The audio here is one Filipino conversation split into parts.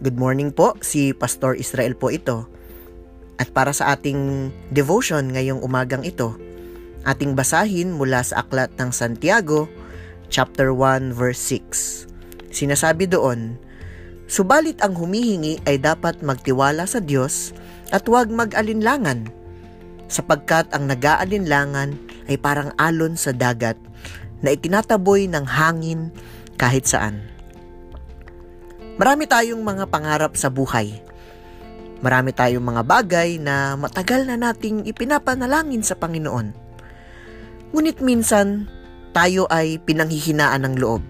Good morning po, si Pastor Israel po ito. At para sa ating devotion ngayong umagang ito, ating basahin mula sa aklat ng Santiago, chapter 1, verse 6. Sinasabi doon, Subalit ang humihingi ay dapat magtiwala sa Diyos at huwag mag-alinlangan, sapagkat ang nag-aalinlangan ay parang alon sa dagat na itinataboy ng hangin kahit saan. Marami tayong mga pangarap sa buhay. Marami tayong mga bagay na matagal na nating ipinapanalangin sa Panginoon. Ngunit minsan, tayo ay pinanghihinaan ng loob.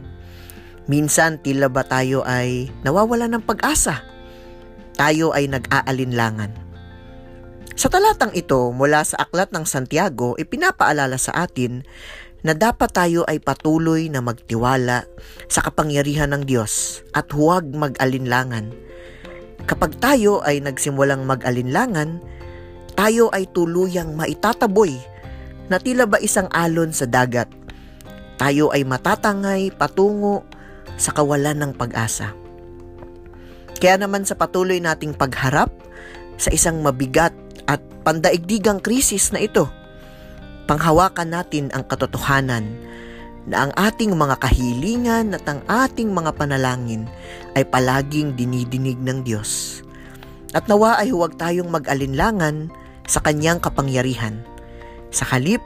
Minsan, tila ba tayo ay nawawala ng pag-asa. Tayo ay nag-aalinlangan. Sa talatang ito, mula sa Aklat ng Santiago, ipinapaalala sa atin na dapat tayo ay patuloy na magtiwala sa kapangyarihan ng Diyos at huwag mag-alinlangan. Kapag tayo ay nagsimulang mag-alinlangan, tayo ay tuluyang maitataboy na tila ba isang alon sa dagat. Tayo ay matatangay patungo sa kawalan ng pag-asa. Kaya naman sa patuloy nating pagharap sa isang mabigat at pandaigdigang krisis na ito, panghawakan natin ang katotohanan na ang ating mga kahilingan at ang ating mga panalangin ay palaging dinidinig ng Diyos. At nawa ay huwag tayong mag-alinlangan sa kanyang kapangyarihan. Sa halip,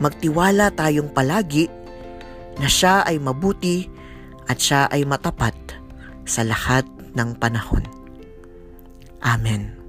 magtiwala tayong palagi na siya ay mabuti at siya ay matapat sa lahat ng panahon. Amen.